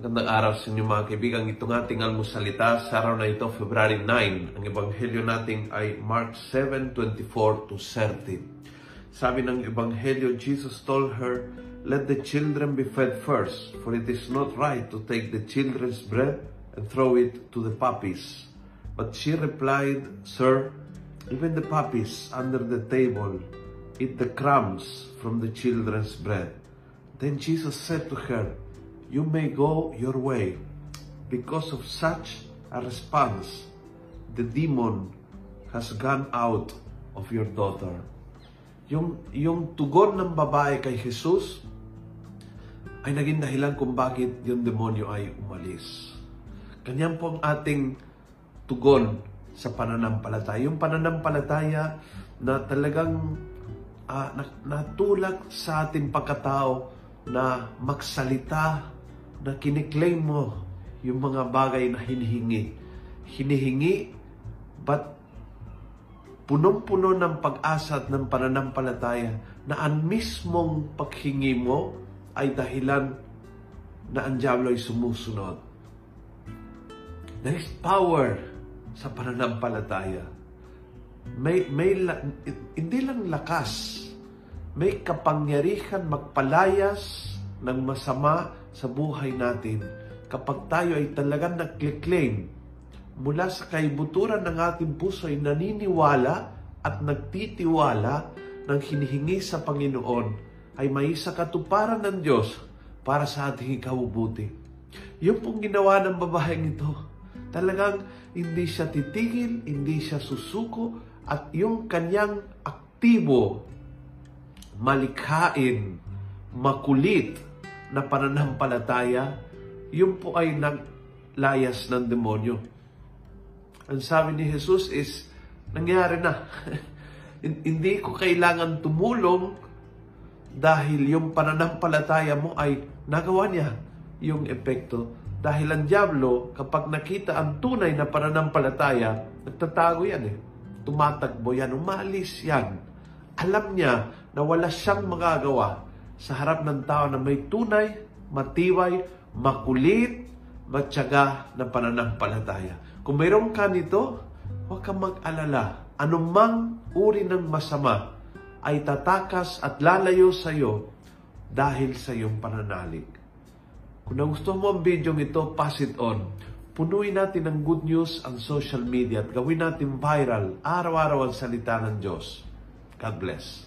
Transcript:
araw sa inyo mga kaibigan. Itong ating almusalita sa araw na ito, February 9. Ang ebanghelyo natin ay Mark 7:24 to 30. Sabi ng ebanghelyo, Jesus told her, Let the children be fed first, for it is not right to take the children's bread and throw it to the puppies. But she replied, Sir, even the puppies under the table eat the crumbs from the children's bread. Then Jesus said to her, You may go your way. Because of such a response, the demon has gone out of your daughter. Yung, yung tugon ng babae kay Jesus ay naging dahilan kung bakit yung demonyo ay umalis. Ganyan po ang ating tugon sa pananampalataya. Yung pananampalataya na talagang uh, natulak sa ating pagkatao na magsalita, na kiniklaim mo yung mga bagay na hinihingi. Hinihingi, but punong-puno ng pag-asa at ng pananampalataya na ang mismong paghingi mo ay dahilan na ang Diablo ay sumusunod. There is power sa pananampalataya. May, may, hindi lang lakas, may kapangyarihan magpalayas ng masama sa buhay natin kapag tayo ay talagang nag-claim mula sa kaibuturan ng ating puso ay naniniwala at nagtitiwala ng hinihingi sa Panginoon ay may sa katuparan ng Diyos para sa ating ikabubuti. Yung pong ginawa ng babaeng ito, talagang hindi siya titigil, hindi siya susuko, at yung kanyang aktibo malikhain, makulit na pananampalataya, yun po ay naglayas ng demonyo. Ang sabi ni Jesus is, nangyari na. Hindi ko kailangan tumulong dahil yung pananampalataya mo ay nagawa niya yung epekto. Dahil ang Diablo, kapag nakita ang tunay na pananampalataya, nagtatago yan eh. Tumatakbo yan, umalis yan. Alam niya na wala siyang magagawa sa harap ng tao na may tunay, matibay, makulit, matyaga ng pananampalataya. Kung mayroon ka nito, huwag kang mag-alala. Anumang uri ng masama ay tatakas at lalayo sa iyo dahil sa iyong pananalig. Kung nagustuhan mo ang video ito, pass it on. Punuin natin ng good news ang social media at gawin natin viral araw-araw ang salita ng Diyos. God bless.